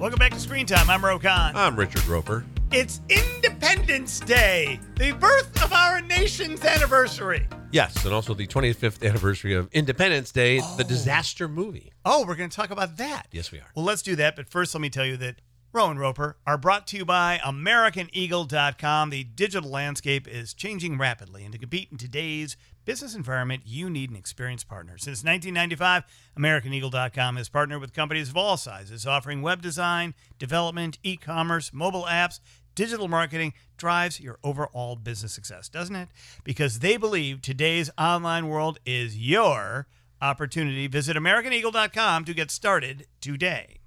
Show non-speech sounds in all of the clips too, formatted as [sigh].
Welcome back to Screen Time. I'm Roe Conn. I'm Richard Roeper. It's Independence Day, the birth of our nation's anniversary. Yes, and also the 25th anniversary of Independence Day, Oh. the disaster movie. Oh, we're going to talk about that. Yes, we are. Well, let's do that. But first, let me tell you that Rowan Roeper are brought to you by AmericanEagle.com. The digital landscape is changing rapidly, and to compete in today's business environment, you need an experienced partner. Since 1995, AmericanEagle.com has partnered with companies of all sizes, offering web design, development, e commerce, mobile apps. Digital marketing drives your overall business success, doesn't it? Because they believe today's online world is your opportunity. Visit AmericanEagle.com to get started today.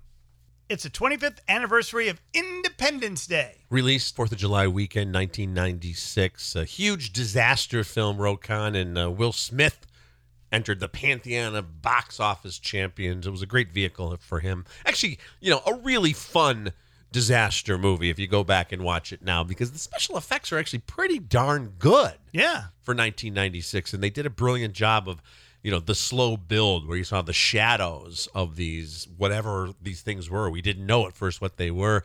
It's the 25th anniversary of Independence Day. Released 4th of July weekend, 1996. A huge disaster film, Roe Conn, and uh, Will Smith entered the pantheon of box office champions. It was a great vehicle for him. Actually, you know, a really fun disaster movie if you go back and watch it now because the special effects are actually pretty darn good. Yeah. for 1996 and they did a brilliant job of you know the slow build where you saw the shadows of these whatever these things were we didn't know at first what they were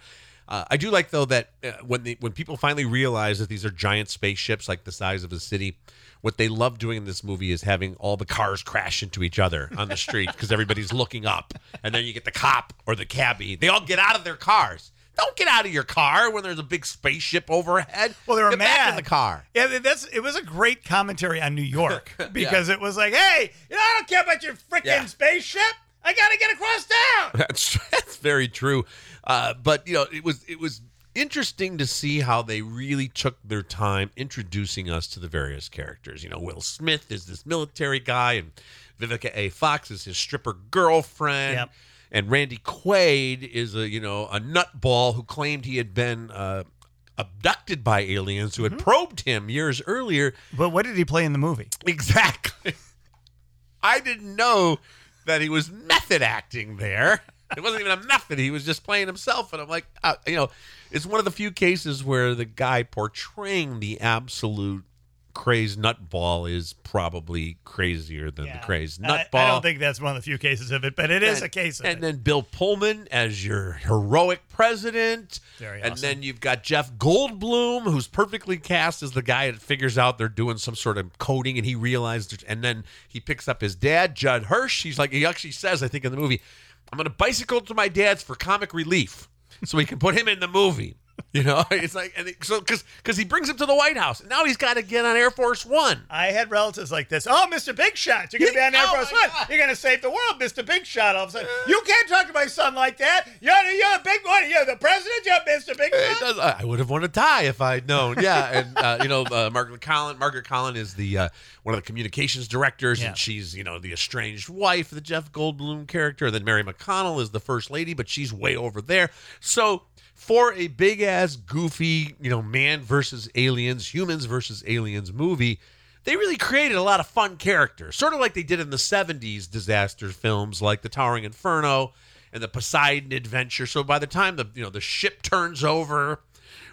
uh, I do like though that uh, when the when people finally realize that these are giant spaceships like the size of a city, what they love doing in this movie is having all the cars crash into each other on the street because everybody's looking up, and then you get the cop or the cabbie. They all get out of their cars. Don't get out of your car when there's a big spaceship overhead. Well, they were get mad back in the car. Yeah, that's it was a great commentary on New York [laughs] because it was like, hey, you know, I don't care about your freaking Yeah. spaceship. I gotta get across town. That's [laughs] that's very true. Uh, but you know, it was it was interesting to see how they really took their time introducing us to the various characters. You know, Will Smith is this military guy, and Vivica A. Fox is his stripper girlfriend. Yep. And Randy Quaid is a you know a nutball who claimed he had been uh, abducted by aliens who had probed him years earlier. But what did he play in the movie? Exactly. [laughs] I didn't know that he was method acting there. It wasn't even a method. He was just playing himself. And I'm like, uh, you know, it's one of the few cases where the guy portraying the absolute crazed nutball is probably crazier than the crazed nutball. I, don't think that's one of the few cases of it, but it is And- a case of and it. then Bill Pullman as your heroic president. Very and awesome. then you've got Jeff Goldblum, who's perfectly cast as the guy that figures out they're doing some sort of coding, and he realizes, And then he picks up his dad, Judd Hirsch. He's like, he actually says, I think in the movie, "I'm going to bicycle to my dad's for comic relief, so we can put him in the movie." [laughs] You know, it's like, and it, so because because he brings him to the White House, and now he's got to get on Air Force One. I had relatives like this. Oh, Mr. Big Shot, you're gonna be on Air Oh, Force One. God. You're gonna save the world, Mr. Big Shot. All of a sudden, you can't talk to my son like that. You're, you're a big one. You're the president. You're Mr. Big Shot. does- I would have won a tie if I'd known. Yeah, and uh, you know, uh, Margaret Colin. Margaret Colin is the uh, one of the communications directors, Yeah. and she's you know the estranged wife of the Jeff Goldblum character. And then Mary McDonnell is the first lady, but she's way over there. So for a big ass goofy, you know, man versus aliens, humans versus aliens movie. They really created a lot of fun characters, sort of like they did in the 70s disaster films like The Towering Inferno and the Poseidon Adventure. So by the time the you know the ship turns over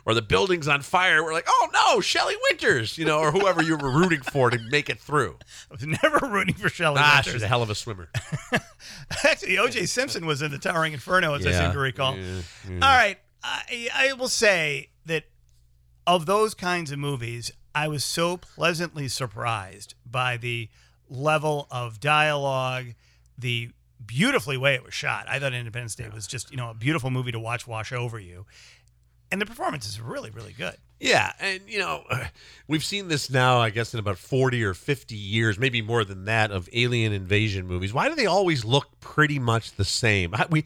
or the building's on fire, we're like, oh no, Shelley Winters, you know, or whoever you were rooting for to make it through. [laughs] I was never rooting for Shelley Ah, Winters. she's a hell of a swimmer. [laughs] Actually, O.J. Simpson was in the Towering Inferno, as I seem to recall. yeah, yeah. All right, I, I will say that of those kinds of movies, I was so pleasantly surprised by the level of dialogue, the beautifully way it was shot. I thought Independence Day was just you know a beautiful movie to watch wash over you, and the performance is really really good. Yeah, and you know, [sighs] we've seen this now, I guess, in about 40 or 50 years, maybe more than that, of alien invasion movies. Why do they always look pretty much the same? We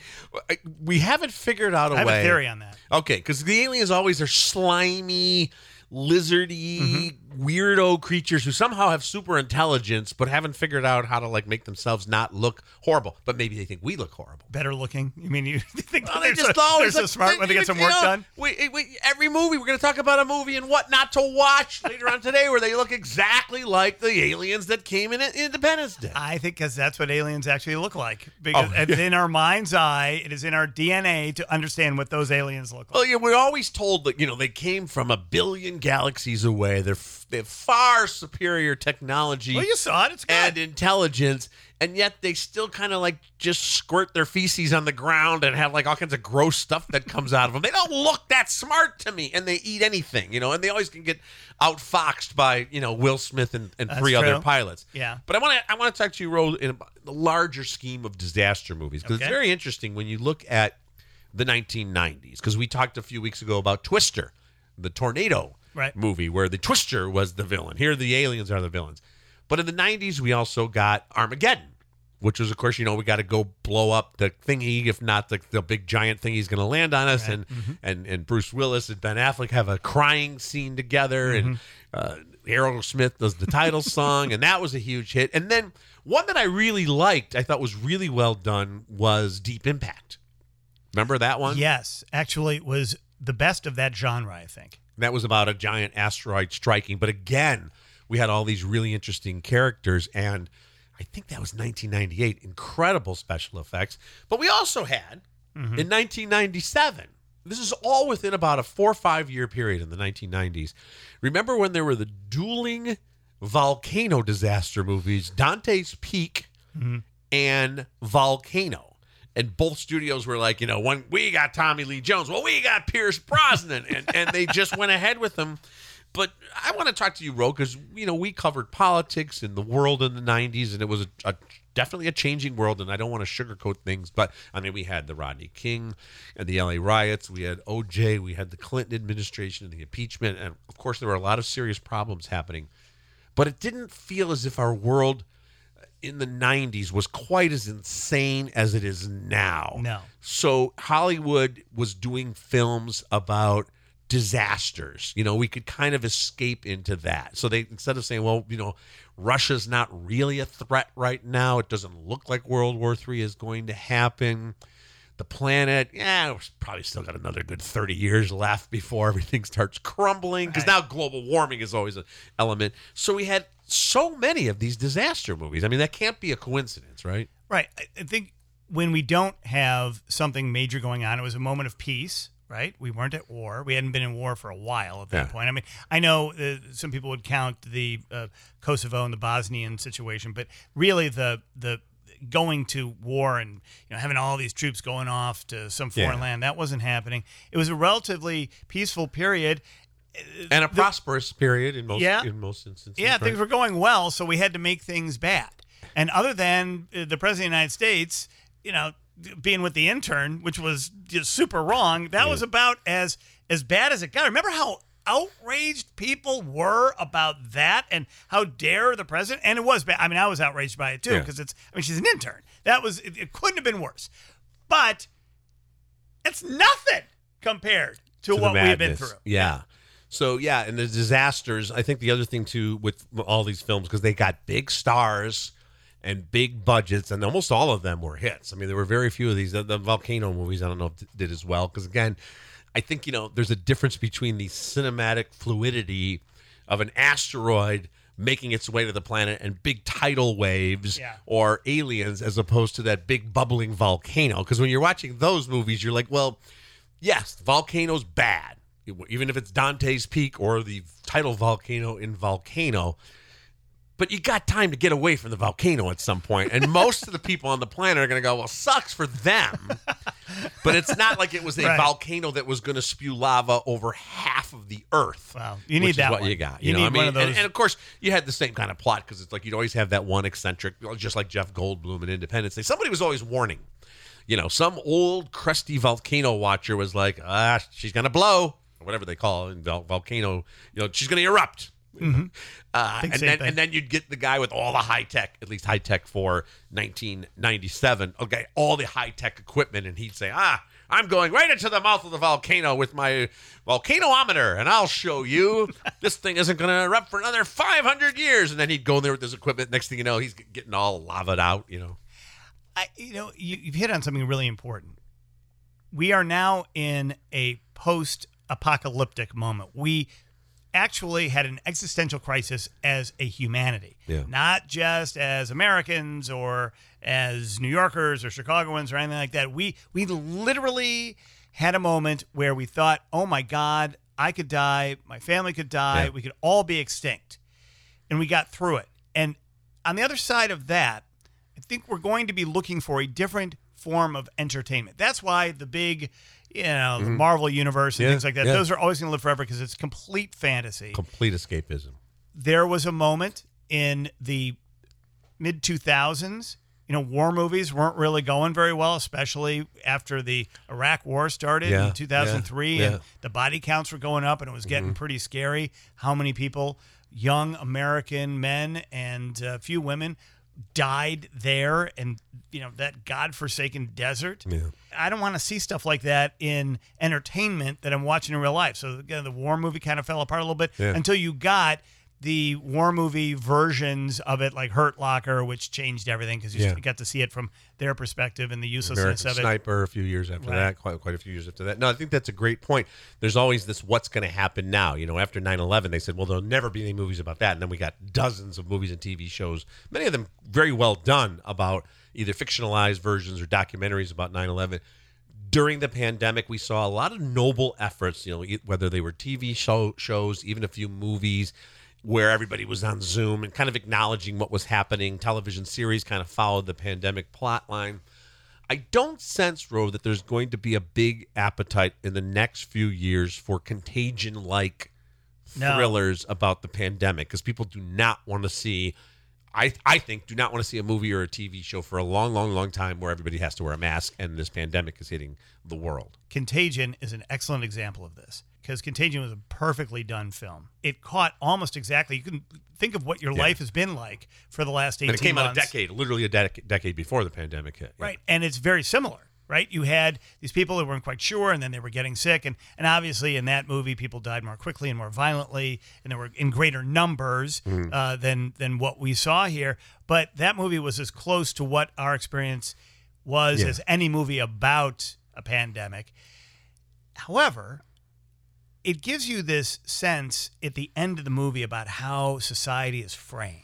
we haven't figured out a I have way. a theory on that. Okay, because the aliens always are slimy, lizardy, Mm-hmm. Weirdo creatures who somehow have super intelligence, but haven't figured out how to like make themselves not look horrible. But maybe they think we look horrible. Better looking. You mean you [laughs] think Well, they they're, just so, always they're so look- smart when they get some work know, done? We, we, every movie we're going to talk about a movie and what not to watch later on today, where they look exactly like the aliens that came in Independence Day. I think because that's what aliens actually look like. Because Oh, it's in our mind's eye, it is in our DNA to understand what those aliens look like. Well, yeah, we're always told that you know they came from a billion galaxies away. They're f- they have far superior technology Well, you saw it. It's good. and intelligence, and yet they still kind of like just squirt their feces on the ground and have like all kinds of gross stuff that comes out of them. They don't look that smart to me, and they eat anything, you know, and they always can get outfoxed by you know Will Smith and, and That's three other pilots. Yeah. But I want to I want to talk to you, Roe, in the larger scheme of disaster movies because Okay. it's very interesting when you look at the 1990s because we talked a few weeks ago about Twister, the tornado Right. movie where the Twister was the villain. Here, the aliens are the villains. But in the 90s, we also got Armageddon, which was, of course, you know, we got to go blow up the thingy, if not the, the big giant thing he's going to land on us. And, and and Bruce Willis and Ben Affleck have a crying scene together. And uh, Aerosmith does the title [laughs] song. And that was a huge hit. And then one that I really liked, I thought was really well done, was Deep Impact. Remember that one? yes, actually, it was the best of that genre. I think. That was about a giant asteroid striking. But again, we had all these really interesting characters. And I think that was 1998. Incredible special effects. But we also had mm-hmm. in 1997, this is all within about a four or five year period in the 1990s. Remember when there were the dueling volcano disaster movies, Dante's Peak mm-hmm. and Volcano. And both studios were like, you know, when we got Tommy Lee Jones, well, we got Pierce Brosnan, and, and they just went ahead with them. But I want to talk to you, Roe, because you know we covered politics and the world in the '90s, and it was a, a definitely a changing world. And I don't want to sugarcoat things, but I mean, we had the Rodney King and the LA riots, we had OJ, we had the Clinton administration and the impeachment, and of course, there were a lot of serious problems happening. But it didn't feel as if our world in the 90s was quite as insane as it is now. No. So Hollywood was doing films about disasters. You know, we could kind of escape into that. So they instead of saying, well, you know, Russia's not really a threat right now. It doesn't look like World War III is going to happen. The planet, yeah, we're probably still got another good 30 years left before everything starts crumbling because Right. now global warming is always an element. So we had so many of these disaster movies. I mean, that can't be a coincidence, right? Right. I, I think when we don't have something major going on, it was a moment of peace. Right. We weren't at war. We hadn't been in war for a while at that Yeah. point. I mean, I know uh, some people would count the uh, Kosovo and the Bosnian situation, but really the the going to war and you know having all these troops going off to some foreign Yeah. land that wasn't happening. It was a relatively peaceful period. And a prosperous period in most Yeah. in most instances. Yeah, right? things were going well, so we had to make things bad. And other than uh, the president of the United States, you know, being with the intern, which was just super wrong, that was about as as bad as it got. Remember how outraged people were about that and how dare the president and it was bad. I mean, I was outraged by it too Yeah. because it's I mean, she's an intern. That was it, it couldn't have been worse. But it's nothing compared to, to what we've been through. Yeah. So yeah, and the disasters. I think the other thing too with all these films because they got big stars and big budgets, and almost all of them were hits. I mean, there were very few of these. The, the volcano movies, I don't know if did as well because again, I think you know there's a difference between the cinematic fluidity of an asteroid making its way to the planet and big tidal waves Yeah. or aliens as opposed to that big bubbling volcano because when you're watching those movies you're like well yes, volcano's bad. Even if it's Dante's Peak or the tidal volcano in Volcano. But you got time to get away from the volcano at some point. And most of the people on the planet are going to go, well, sucks for them. but it's not like it was a Right. volcano that was going to spew lava over half of the earth. Wow. You need which that is what one. you got. You You, know, need I mean, one of and- those- And, of course, you had the same kind of plot because it's like you'd always have that one eccentric, just like Jeff Goldblum in Independence Day. Somebody was always warning. You know, some old crusty volcano watcher was like, ah, she's going to blow, or whatever they call it, volcano. You know, she's going to erupt. Uh, and then thing. and then you'd get the guy with all the high tech, at least high tech for 1997. Okay, all the high tech equipment, and he'd say, "Ah, I'm going right into the mouth of the volcano with my volcanometer, and I'll show you [laughs] this thing isn't going to erupt for another 500 years." And then he'd go in there with his equipment. Next thing you know, he's getting all lavaed out. You know, I, you know, you, you've hit on something really important. We are now in a post-apocalyptic moment. We actually had an existential crisis as a humanity, Yeah. not just as Americans or as New Yorkers or Chicagoans or anything like that. We we literally had a moment where we thought, "Oh my God." I could die, my family could die, Yeah. we could all be extinct. And we got through it. And on the other side of that, I think we're going to be looking for a different form of entertainment. That's why the big, you know, the Marvel universe and Mm-hmm. Yeah, things like that, yeah. those are always going to live forever because it's complete fantasy. Complete escapism. there was a moment in the mid 2000s you know war movies weren't really going very well especially after the iraq war started Yeah, in 2003 yeah, and. Mm-hmm. the body counts were going up and it was getting pretty scary how many people young american men and a few women died there and you know that godforsaken desert Yeah. I don't want to see stuff like that in entertainment that I'm watching in real life. So again, the war movie kind of fell apart a little bit Yeah. until you got the war movie versions of it, like Hurt Locker, which changed everything because you Yeah. got to see it from their perspective and the uselessness American of it. Sniper a few years after Right. that, quite quite a few years after that. No, I think that's a great point. There's always this what's going to happen now. You know, after 9/11 they said, well there'll never be any movies about that. And then we got dozens of movies and TV shows, many of them very well done about either fictionalized versions or documentaries about 9/11. During the pandemic, we saw a lot of noble efforts, you know, whether they were TV show, shows, even a few movies where everybody was on Zoom and kind of acknowledging what was happening. Television series kind of followed the pandemic plot line. I don't sense, Roe, that there's going to be a big appetite in the next few years for contagion like No. thrillers about the pandemic because people do not want to see. I, I think do not want to see a movie or a TV show for a long, long, long time where everybody has to wear a mask and this pandemic is hitting the world. Contagion is an excellent example of this because Contagion was a perfectly done film. It caught almost exactly. You can think of what your life has been like for the last 18 And it came months. out a decade, literally a dec- decade before the pandemic hit. Yeah. Right. And it's very similar, right? You had these people that weren't quite sure and then they were getting sick. And, and obviously, in that movie, people died more quickly and more violently and they were in greater numbers uh, than, than what we saw here. But that movie was as close to what our experience was Yeah. as any movie about a pandemic. However, it gives you this sense at the end of the movie about how society is fraying.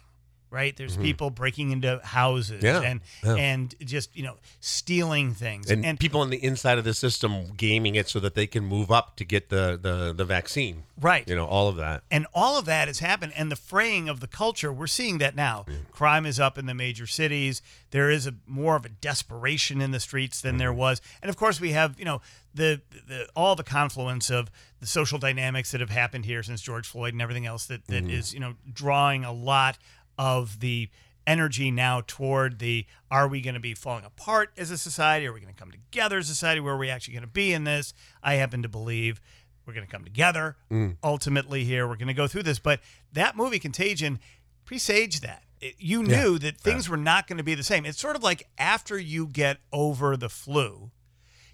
Right? There's people breaking into houses Mm-hmm. Yeah, and yeah. and just, you know, stealing things. And, people on the inside of the system gaming it so that they can move up to get the, the, the vaccine. right. You know, all of that. And all of that has happened. And the fraying of the culture, we're seeing that now. Crime is up in the major cities. There is a more of a desperation in the streets than there was. And of course, we have, you know, the, the all the confluence of the social dynamics that have happened here since George Floyd and everything else that, that is, you know, drawing a lot of the energy now toward the are we going to be falling apart as a society? Are we going to come together as a society? Where are we actually going to be in this? I happen to believe we're going to come together mm. ultimately here. We're going to go through this. But that movie, Contagion, presaged that. It- you knew that things were not going to be the same. It's sort of like after you get over the flu,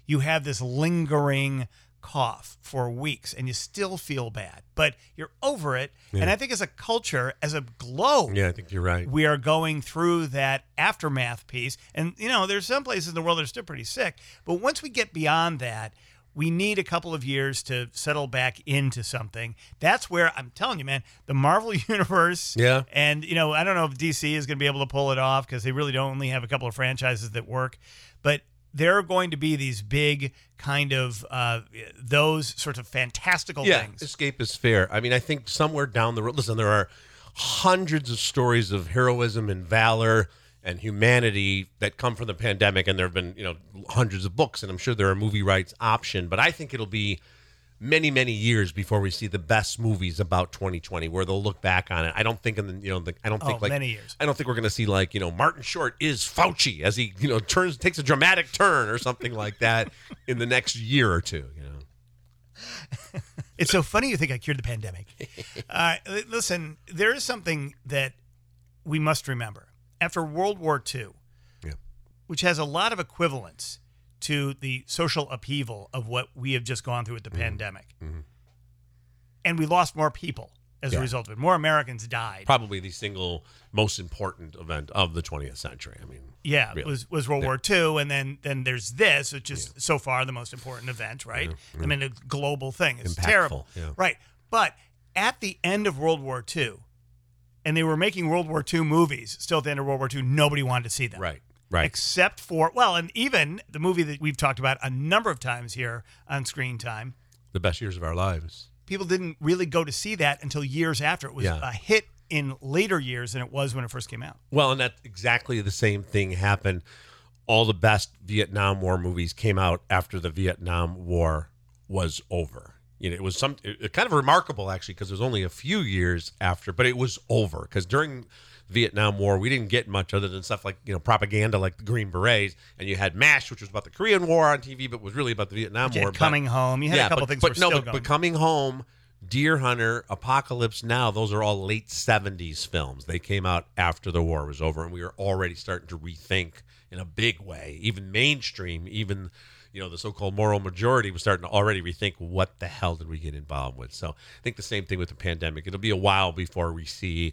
you have this lingering cough for weeks and you still feel bad, but you're over it. And I think as a culture, as a globe, Yeah, I think you're right. we are going through that aftermath piece. And, you know, there's some places in the world that are still pretty sick. But once we get beyond that, we need a couple of years to settle back into something. That's where I'm telling you, man, the Marvel [laughs] universe. Yeah. And, you know, I don't know if DC is going to be able to pull it off because they really don't only have a couple of franchises that work. But there are going to be these big kind of uh, those sorts of fantastical yeah, things. escape is fair. I mean, I think somewhere down the road, listen, there are hundreds of stories of heroism and valor and humanity that come from the pandemic, and there have been you know hundreds of books, and I'm sure there are movie rights option, but I think it'll be many many years before we see the best movies about 2020 where they'll look back on it i don't think in the you know the, i don't think Oh, like many years. i don't think we're going to see like you know martin short is fauci as he you know turns takes a dramatic turn or something like that [laughs] in the next year or two you know [laughs] It's so funny you think I cured the pandemic. [laughs] uh, listen, there is something that we must remember. After World War II, Yeah. which has a lot of equivalence to the social upheaval of what we have just gone through with the Mm-hmm. pandemic, and we lost more people as Yeah. a result of it. More Americans died. probably the single most important event of the 20th century. I mean, Yeah, Really. was was World War II, and then then there's this, which is so far the most important event, right? I mean, a global thing. It's Impactful, terrible, yeah. right? But at the end of World War II, and they were making World War II movies. Still at the end of World War II, nobody wanted to see them, right, right. Except for well, and even the movie that we've talked about a number of times here on Screen Time, the best years of our lives. people didn't really go to see that until years after. It was Yeah. a hit in later years than it was when it first came out. Well, and that exactly the same thing happened. All the best Vietnam War movies came out after the Vietnam War was over. You know, it was some it kind of remarkable actually because it was only a few years after, but it was over because during Vietnam War we didn't get much other than stuff like you know propaganda like the Green Berets, and you had MASH, which was about the Korean War on TV, but was really about the Vietnam War. but- coming home. You had a couple but, things but no, but, but coming home, Deer Hunter, Apocalypse Now, those are all late '70s films. They came out after the war was over, and we were already starting to rethink in a big way, even mainstream, even you know the so-called moral majority was starting to already rethink what the hell did we get involved with. So I think the same thing with the pandemic. It'll be a while before we see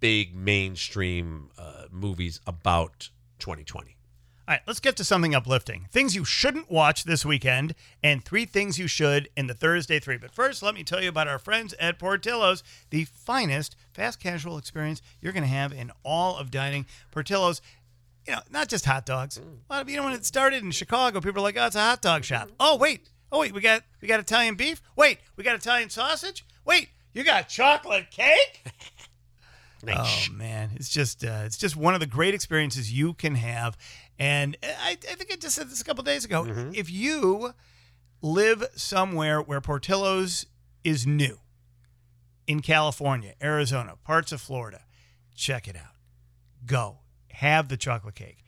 big mainstream uh, movies about 2020. All right, let's get to something uplifting. Things you shouldn't watch this weekend, and three things you should in the Thursday three. But first, let me tell you about our friends at Portillo's, the finest fast casual experience you're going to have in all of dining. Portillo's, you know, not just hot dogs. A lot of you know when it started in Chicago, people are like, "Oh, it's a hot dog shop." Oh, wait, oh wait, we got we got Italian beef. Wait, we got Italian sausage. Wait, you got chocolate cake. [laughs] Oh man, it's just uh, it's just one of the great experiences you can have, and I, I think I just said this a couple days ago. If you live somewhere where Portillo's is new, in California, Arizona, parts of Florida, check it out. Go have the chocolate cake.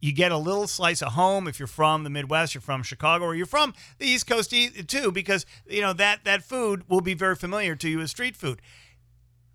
You get a little slice of home if you're from the Midwest, you're from Chicago, or you're from the East Coast too, because you know that that food will be very familiar to you as street food.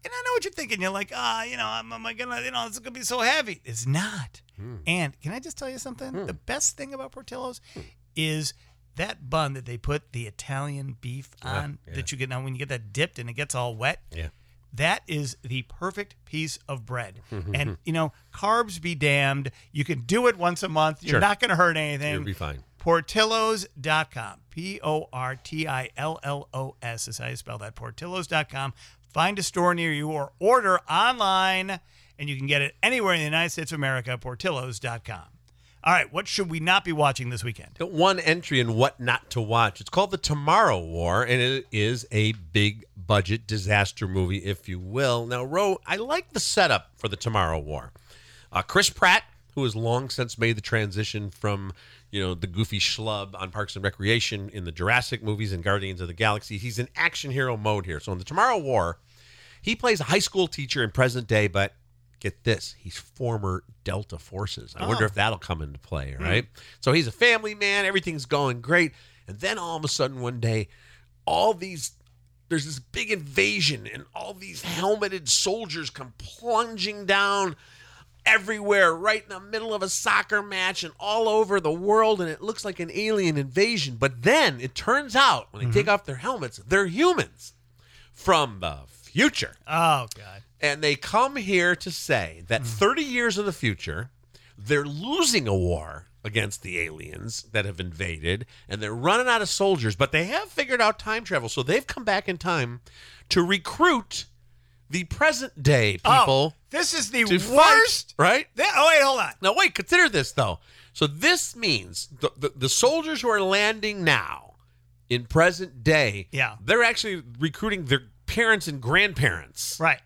And I know what you're thinking. You're like, ah, you know, am, am I gonna, you know, it's gonna be so heavy. It's not. Hmm. And can I just tell you something? Hmm. The best thing about Portillo's hmm. is that bun that they put the Italian beef on that you get now when you get that dipped and it gets all wet. Yeah. That is the perfect piece of bread. [laughs] and you know, carbs be damned. You can do it once a month. You're Sure. not gonna hurt anything. You'll be fine. Portillos.com. P O R T I L L O S is how you spell that. Portillos.com. Find a store near you or order online, and you can get it anywhere in the United States of America. Portillos.com. All right, what should we not be watching this weekend? One entry in what not to watch. It's called The Tomorrow War, and it is a big budget disaster movie, if you will. Now, Roe, I like the setup for The Tomorrow War. Uh, Chris Pratt, who has long since made the transition from, you know, the goofy schlub on Parks and Recreation in the Jurassic movies and Guardians of the Galaxy, he's in action hero mode here. So in The Tomorrow War, he plays a high school teacher in present day, but get this, he's former Delta Forces. I wonder Oh. if that'll come into play, hmm. right? So he's a family man, everything's going great. And then all of a sudden one day, all these there's this big invasion and all these helmeted soldiers come plunging down everywhere right in the middle of a soccer match and all over the world and it looks like an alien invasion but then it turns out when they mm-hmm. take off their helmets they're humans from the future Oh, God. and they come here to say that hmm. 30 years in the future, they're losing a war against the aliens that have invaded, and they're running out of soldiers, but they have figured out time travel. So they've come back in time to recruit the present day oh, people Oh, this is the to worst. fight, right? Th- oh, wait, hold on. Now, wait, consider this though. So, this means the, the, the soldiers who are landing now in present day, Yeah. they're actually recruiting their parents and grandparents Right.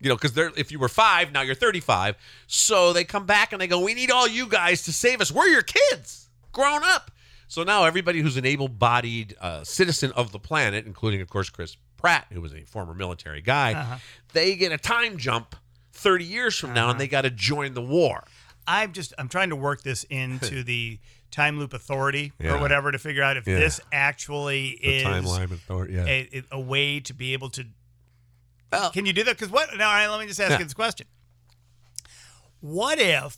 you know, because they're if you were five, now you're 35. So they come back and they go, "We need all you guys to save us. We're your kids, grown up." So now everybody who's an able-bodied uh, citizen of the planet, including of course Chris Pratt, who was a former military guy, Uh-huh. they get a time jump 30 years from now, and they got to join the war. I'm just I'm trying to work this into [laughs] the time loop authority or whatever to figure out if Yeah. this actually is authority, yeah. a, a way to be able to. Well- Can you do that? Because what? Now, all right, let me just ask Yeah. you this question: What if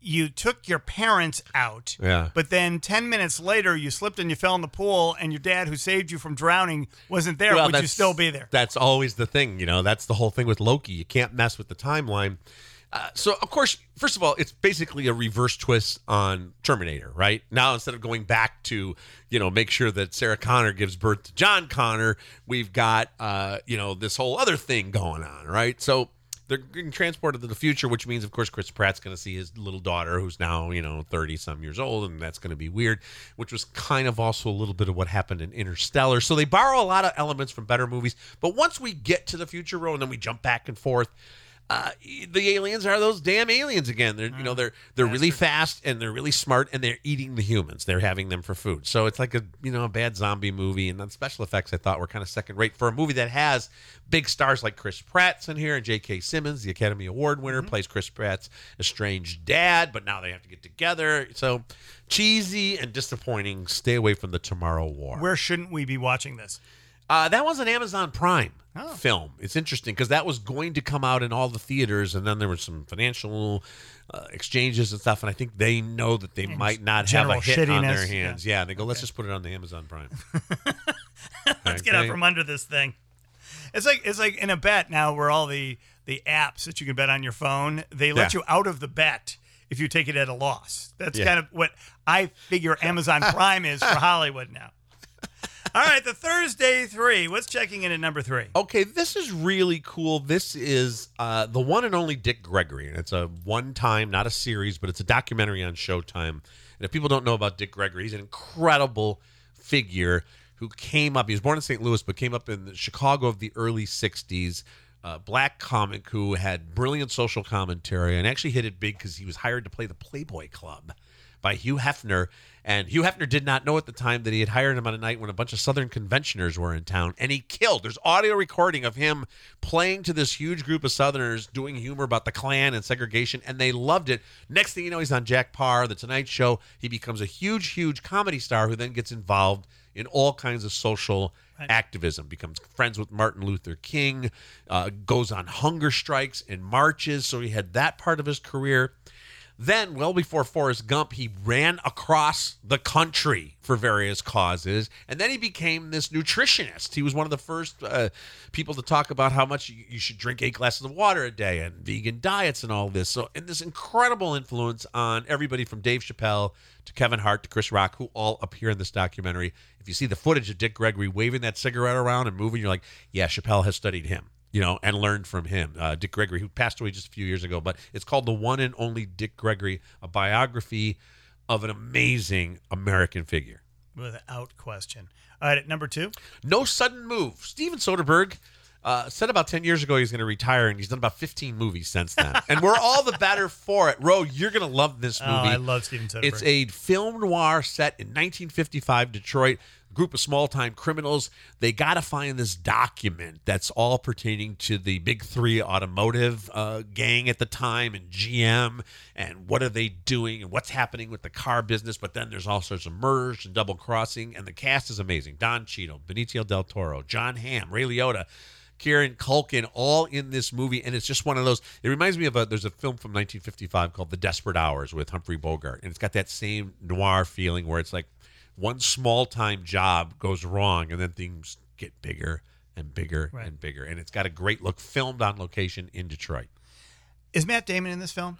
you took your parents out, Yeah. but then ten minutes later you slipped and you fell in the pool, and your dad, who saved you from drowning, wasn't there? Would you still be there? That's always the thing, you know. That's the whole thing with Loki. You can't mess with the timeline. Uh, so, of course, first of all, it's basically a reverse twist on Terminator, right? Now, instead of going back to, you know, make sure that Sarah Connor gives birth to John Connor, we've got, uh, you know, this whole other thing going on, right? So, they're getting transported to the future, which means, of course, Chris Pratt's going to see his little daughter, who's now you know thirty some years old, and that's going to be weird. Which was kind of also a little bit of what happened in Interstellar. So they borrow a lot of elements from better movies, but once we get to the future, Roe, and then we jump back and forth uh, the aliens are those damn aliens again. They're you know they're they're really fast and they're really smart and they're eating the humans. They're having them for food. So it's like a you know a bad zombie movie. And the special effects I thought were kind of second rate for a movie that has big stars like Chris Pratt's in here and J.K. Simmons, the Academy Award winner, Mm-hmm. plays Chris Pratt's estranged dad. But now they have to get together. So cheesy and disappointing. Stay away from the Tomorrow War. Where shouldn't we be watching this? Uh, that was an Amazon Prime Oh. film. It's interesting because that was going to come out in all the theaters, and then there were some financial uh, exchanges and stuff. And I think they know that they might not have a hit on their hands. Yeah, they go, let's just put it on the Amazon Prime. [laughs] Let's get out from under this thing. It's like it's like in a bet now where all the the apps that you can bet on your phone, they let Yeah. you out of the bet if you take it at a loss. That's Yeah. kind of what I figure Amazon [laughs] Prime is for Hollywood now. All right, the Thursday three. What's checking in at number three? Okay, this is really cool. This is uh, the one and only Dick Gregory, and it's a one-time, not a series, but it's a documentary on Showtime. And if people don't know about Dick Gregory, he's an incredible figure who came up. He was born in St. Louis, but came up in the Chicago of the early '60s. Uh, black comic who had brilliant social commentary and actually hit it big because he was hired to play the Playboy Club by Hugh Hefner. And Hugh Hefner did not know at the time that he had hired him on a night when a bunch of Southern conventioners were in town, and he killed. There's audio recording of him playing to this huge group of Southerners doing humor about the Klan and segregation, and they loved it. Next thing you know, he's on Jack Paar, The Tonight Show. He becomes a huge, huge comedy star who then gets involved in all kinds of social activism, becomes friends with Martin Luther King, uh, goes on hunger strikes and marches. So he had that part of his career. Then, well before Forrest Gump, he ran across the country for various causes, and then he became this nutritionist. He was one of the first uh, people to talk about how much you, you should drink eight glasses of water a day and vegan diets and all this. So, and this incredible influence on everybody from Dave Chappelle to Kevin Hart to Chris Rock, who all appear in this documentary. If you see the footage of Dick Gregory waving that cigarette around and moving, you're like, yeah, Chappelle has studied him you know, and learned from him. Uh, Dick Gregory, who passed away just a few years ago, but it's called The One and Only Dick Gregory, a biography of an amazing American figure. Without question. All right, at number two. No sudden move. Steven Soderbergh uh, said about 10 years ago he's going to retire, and he's done about 15 movies since then. [laughs] and we're all the better for it. Roe, you're going to love this movie. Oh, I love Steven Soderbergh. It's a film noir set in 1955 Detroit. Group of small time criminals. They got to find this document that's all pertaining to the big three automotive uh, gang at the time and GM and what are they doing and what's happening with the car business. But then there's all sorts of murders and double crossing. And the cast is amazing Don Cheadle, Benicio del Toro, Jon Hamm, Ray Liotta. Kieran Culkin, all in this movie, and it's just one of those. It reminds me of a. There's a film from 1955 called The Desperate Hours with Humphrey Bogart, and it's got that same noir feeling where it's like one small time job goes wrong, and then things get bigger and bigger Right. and bigger, and it's got a great look, filmed on location in Detroit. Is Matt Damon in this film?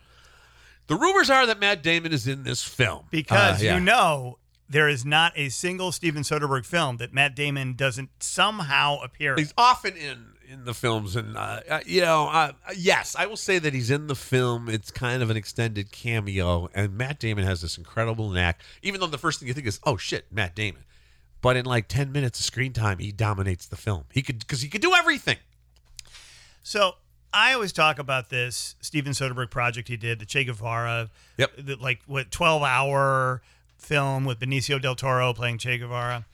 The rumors are that Matt Damon is in this film Because Uh, yeah. you know there is not a single Steven Soderbergh film that Matt Damon doesn't somehow appear in. He's often in in the films, and uh, uh, you know, uh, yes, I will say that he's in the film. It's kind of an extended cameo, and Matt Damon has this incredible knack. Even though the first thing you think is, "Oh shit, Matt Damon," but in like ten minutes of screen time, he dominates the film. He could because he could do everything. So I always talk about this Steven Soderbergh project he did, the Che Guevara, Yep. the, like what twelve hour film with Benicio del Toro playing Che Guevara,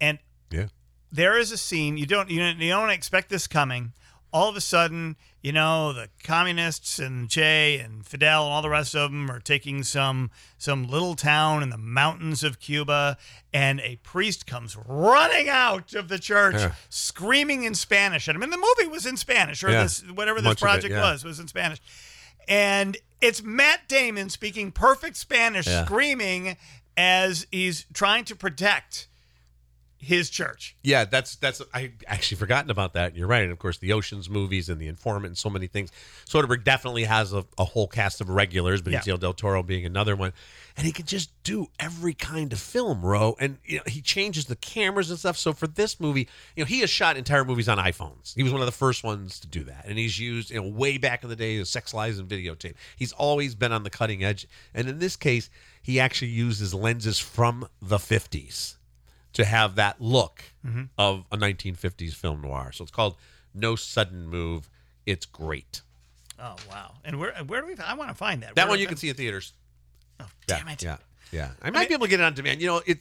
and Yeah, there is a scene you don't you don't, you don't expect this coming. All of a sudden, you know, the communists and Che and Fidel and all the rest of them are taking some some little town in the mountains of Cuba, and a priest comes running out of the church, Yeah. screaming in Spanish at him. And the movie was in Spanish, or Yeah. this whatever this Much of it, project yeah. was was in Spanish. And it's Matt Damon speaking perfect Spanish, screaming as he's trying to protect his church. Yeah, that's that's I actually forgotten about that. You're right, and of course the Ocean's movies and the Informant and so many things. Soderbergh definitely has a, a whole cast of regulars, Benicio Yeah. del Toro being another one, and he can just do every kind of film, Roe. And you know he changes the cameras and stuff. So for this movie, you know he has shot entire movies on iPhones. He was one of the first ones to do that, and he's used you know way back in the day, sex lies and videotape. He's always been on the cutting edge, and in this case, he actually uses lenses from the 50s to have that look Mm-hmm. of a 1950s film noir. So it's called No Sudden Move. It's great. Oh wow! And where where do we? I want to find that. That Where- one you can see in theaters. Oh, Yeah, damn it! Yeah. Yeah, I might be able to get it on demand. You know, it.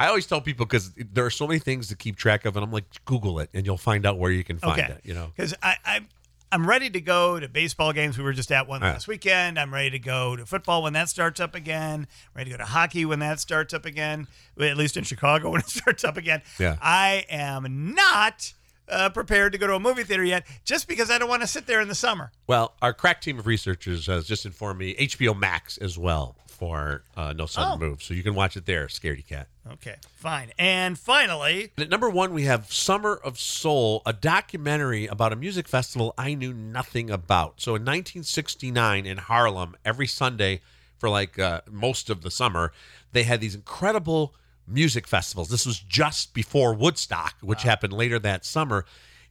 I always tell people because there are so many things to keep track of, and I'm like, Google it, and you'll find out where you can find Okay. it. You know, because I, I I'm ready to go to baseball games. We were just at one last weekend. I'm ready to go to football when that starts up again. I'm ready to go to hockey when that starts up again. At least in Chicago [laughs] when it starts up again. Yeah. I am not uh, prepared to go to a movie theater yet, just because I don't want to sit there in the summer. Well, our crack team of researchers has just informed me HBO Max as well for uh, No Sudden Oh. Move, so you can watch it there. Scaredy Cat. Okay, fine. And finally, at number one, we have Summer of Soul, a documentary about a music festival I knew nothing about. So in 1969 in Harlem, every Sunday for like uh, most of the summer, they had these incredible music festivals. This was just before Woodstock, which happened later that summer.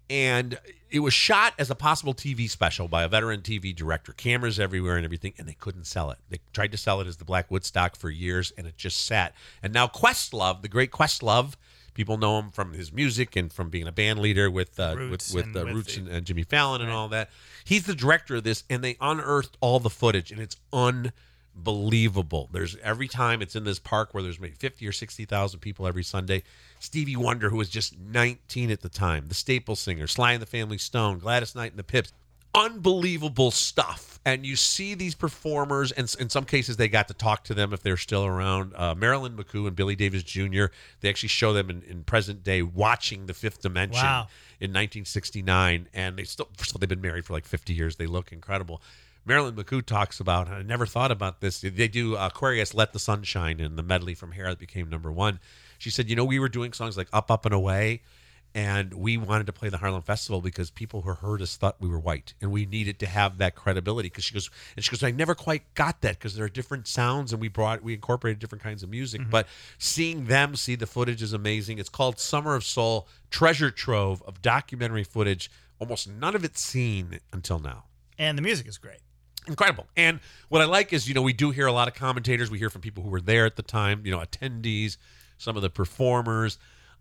And it was shot as a possible TV special by a veteran TV director, cameras everywhere and everything, and they couldn't sell it. They tried to sell it as the Black Woodstock for years, and it just sat. And now Questlove, the great Questlove, people know him from his music and from being a band leader with uh, Roots with uh, with Roots and, and Jimmy Fallon and all that. He's the director of this, and they unearthed all the footage, and it's unbelievable. There's every time it's in this park where there's maybe fifty or sixty thousand people every Sunday. Stevie Wonder, who was just 19 at the time, the Staple Singer, Sly and the Family Stone, Gladys Knight and the Pips. Unbelievable stuff. And you see these performers, and in some cases, they got to talk to them if they're still around. Uh, Marilyn McCoo and Billy Davis Jr., they actually show them in, in present day watching The Fifth Dimension Wow. in 1969. And they still, first of all, they've been married for like 50 years. They look incredible. Marilyn McCoo talks about, I never thought about this. They do Aquarius Let the Sun Shine in the medley from Hair that became number one. She said, You know, we were doing songs like Up, Up, and Away, and we wanted to play the Harlem Festival because people who heard us thought we were white, and we needed to have that credibility. Because she goes, and she goes, I never quite got that because there are different sounds, and we brought, we incorporated different kinds of music. Mm-hmm. But seeing them see the footage is amazing. It's called Summer of Soul, treasure trove of documentary footage. Almost none of it seen until now and the music is great. Incredible. And what I like is, you know, we do hear a lot of commentators. We hear from people who were there at the time, you know, attendees, some of the performers,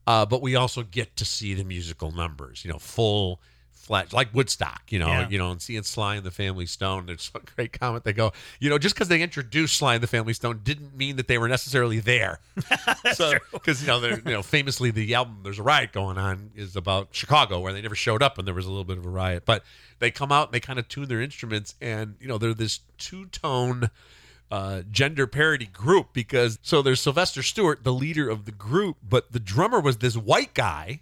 uh, but we also get to see the musical numbers, you know, full fledged, like Woodstock, you know, Yeah. you know, and seeing Sly and the Family Stone. There's a great comment. They go, you know, just because they introduced Sly and the Family Stone didn't mean that they were necessarily there. [laughs] so, because you know, they're you know, famously the album "There's a Riot Going On" is about Chicago, where they never showed up, and there was a little bit of a riot. But they come out and they kind of tune their instruments, and you know, they're this two tone. Uh, gender parody group because so there's Sylvester Stewart, the leader of the group, but the drummer was this white guy,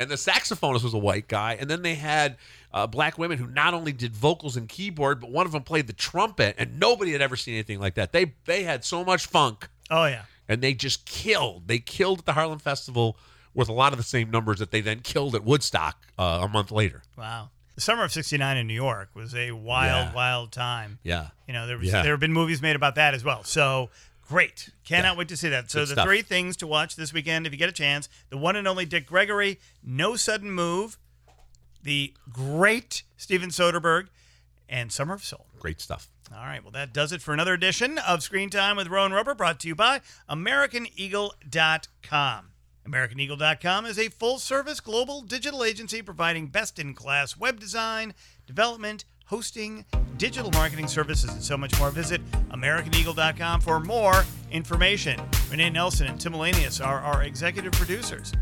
and the saxophonist was a white guy, and then they had uh, black women who not only did vocals and keyboard, but one of them played the trumpet, and nobody had ever seen anything like that. They they had so much funk Oh yeah. and they just killed. They killed at the Harlem Festival with a lot of the same numbers that they then killed at Woodstock uh, a month later. Wow. The summer of '69 in New York was a wild, Yeah. wild time. Yeah. You know, there was Yeah. there have been movies made about that as well. So great. Cannot wait to see that. So Good the stuff. three things to watch this weekend if you get a chance: the one and only Dick Gregory, No Sudden Move, the great Steven Soderbergh, and Summer of Soul. Great stuff. All right, well, that does it for another edition of Screen Time with Rowan Roeper, brought to you by AmericanEagle.com. AmericanEagle.com is a full service global digital agency providing best in class web design, development, hosting, digital marketing services, and so much more. Visit AmericanEagle.com for more information. Renee Nelson and Tim Elanius are our executive producers.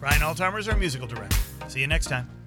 Brian Altheimer is our musical director. See you next time.